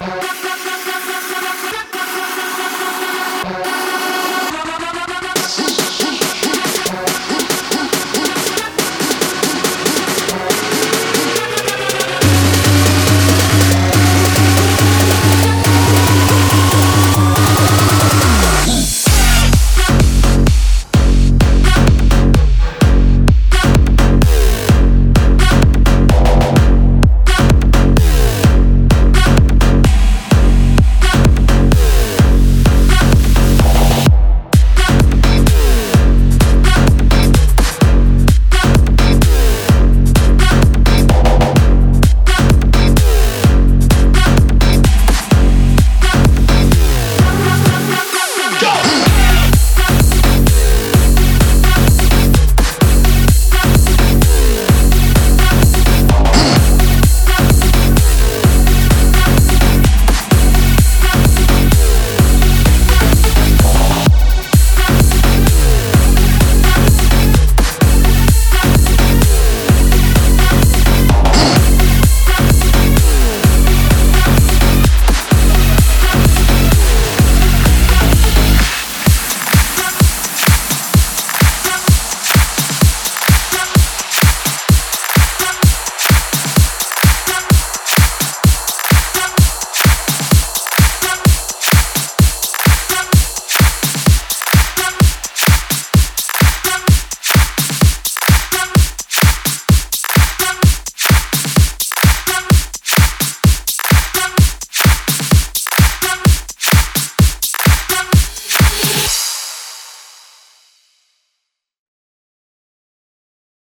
Bye.